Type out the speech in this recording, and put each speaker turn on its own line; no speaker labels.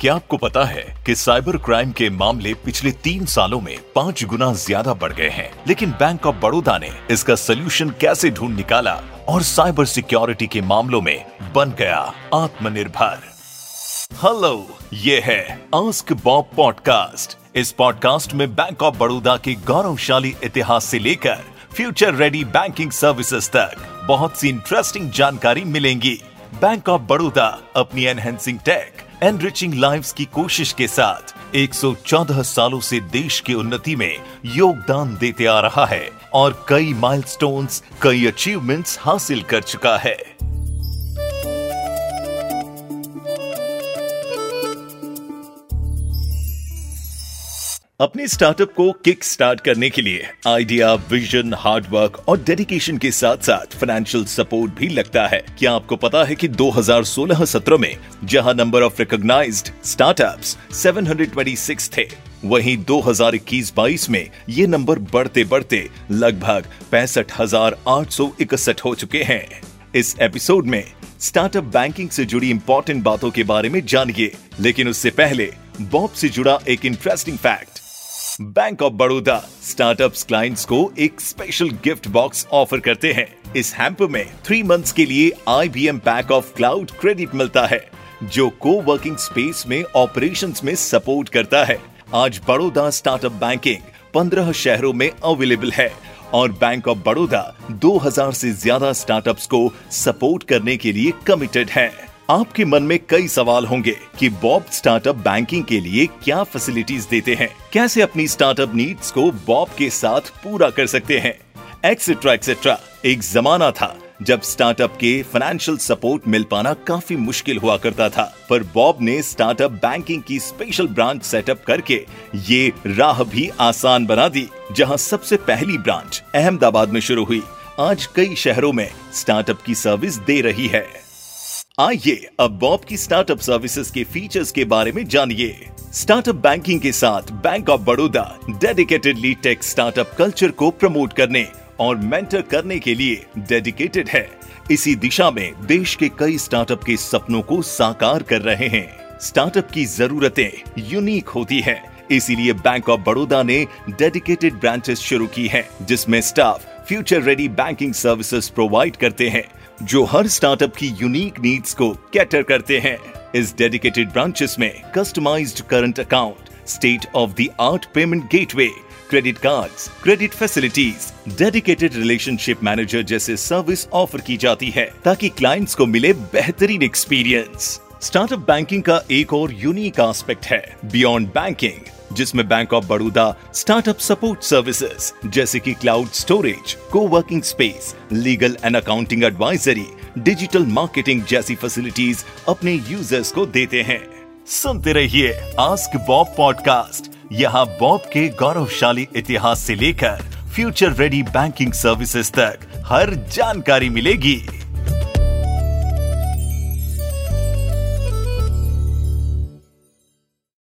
क्या आपको पता है कि साइबर क्राइम के मामले पिछले तीन सालों में पाँच गुना ज़्यादा बढ़ गए हैं? लेकिन बैंक ऑफ़ बड़ौदा ने इसका सोल्यूशन कैसे ढूंढ निकाला और साइबर सिक्योरिटी के मामलों में बन गया आत्मनिर्भर? हेलो, ये है आस्क बॉब पॉडकास्ट इस पॉडकास्ट में बैंक ऑफ़ बड़ौदा के गौरवशाली इतिहास से लेकर फ्यूचर रेडी बैंकिंग सर्विसेज़ तक बहुत सी इंटरेस्टिंग जानकारी मिलेंगी। बैंक ऑफ़ बड़ौदा, अपनी एनहेंसिंग टेक एनरिचिंग लाइव्स की कोशिश के साथ 114 सालों से देश की उन्नति में योगदान देते आ रहा है और कई माइलस्टोन्स, कई अचीवमेंट्स हासिल कर चुका है। अपने स्टार्टअप को किक स्टार्ट करने के लिए आइडिया विजन हार्डवर्क और डेडिकेशन के साथ साथ फाइनेंशियल सपोर्ट भी लगता है। क्या आपको पता है कि 2016-17 में जहाँ नंबर ऑफ़ रिकॉग्नाइज्ड स्टार्टअप्स 726 थे, वहीं 2021-22 में ये नंबर बढ़ते बढ़ते लगभग पैंसठ हो चुके हैं। इस एपिसोड में स्टार्टअप बैंकिंग से जुड़ी इंपॉर्टेंट बातों के बारे में जानिए, लेकिन उससे पहले बॉब से जुड़ा एक interesting fact bank of Baroda startups clients को एक स्पेशल गिफ्ट बॉक्स ऑफ़र करते हैं। इस हैम्प में थ्री मंथ्स के लिए IBM pack of cloud credit मिलता है, जो को वर्किंग स्पेस में ऑपरेशन में सपोर्ट करता है। आज बड़ौदा स्टार्टअप बैंकिंग पंद्रह शहरों में अवेलेबल है और बैंक ऑफ़ बड़ौदा 2000 से ज़्यादा स्टार्टअप्स को सपोर्ट करने के लिए कमिटेड है। आपके मन में कई सवाल होंगे कि बॉब स्टार्टअप बैंकिंग के लिए क्या फैसिलिटीज़ देते हैं? कैसे अपनी स्टार्टअप नीड्स को बॉब के साथ पूरा कर सकते हैं? एक्सेट्रा एक्सेट्रा एक जमाना था जब स्टार्टअप के फाइनेंशियल सपोर्ट मिल पाना काफ़ी मुश्किल हुआ करता था, पर बॉब ने स्टार्टअप बैंकिंग की स्पेशल ब्रांच सेटअप करके ये राह भी आसान बना दी, जहाँ सबसे पहली ब्रांच अहमदाबाद में शुरू हुई। आज कई शहरों में स्टार्टअप की सर्विस दे रही है। आइए अब बॉब की स्टार्टअप सर्विसेज़ के फीचर्स के बारे में जानिए। स्टार्टअप बैंकिंग के साथ bank of Baroda dedicatedly tech startup culture को प्रमोट करने और मेंटर करने के लिए डेडिकेटेड है। इसी दिशा में देश के कई स्टार्टअप के सपनों को साकार कर रहे हैं। स्टार्टअप की जरूरतें यूनिक होती है। इसीलिए बैंक ऑफ़ बड़ौदा ने डेडिकेटेड ब्रांचेस शुरू की हैं, जिसमें staff future ready banking services provide करते हैं। जो हर स्टार्टअप की यूनिक नीड्स को कैटर करते हैं। इस डेडिकेटेड ब्रांचेस में customised current account state of the art payment gateway credit cards, credit facilities dedicated relationship manager जैसे सर्विस ऑफ़र की जाती है ताकि क्लाइंट्स को मिले बेहतरीन एक्सपीरियंस स्टार्टअप बैंकिंग का एक और यूनिक एस्पेक्ट है बियॉन्ड बैंकिंग जिसमें bank of Baroda startup support services जैसे कि cloud storage coworking space legal and accounting advisory digital marketing जैसी फैसिलिटीज़ अपने यूज़र्स को देते हैं। सुनते रहिए आस्क बॉब पॉडकास्ट यहाँ बॉब के गौरवशाली इतिहास से लेकर फ्यूचर रेडी बैंकिंग सर्विसेज़ तक हर जानकारी मिलेगी।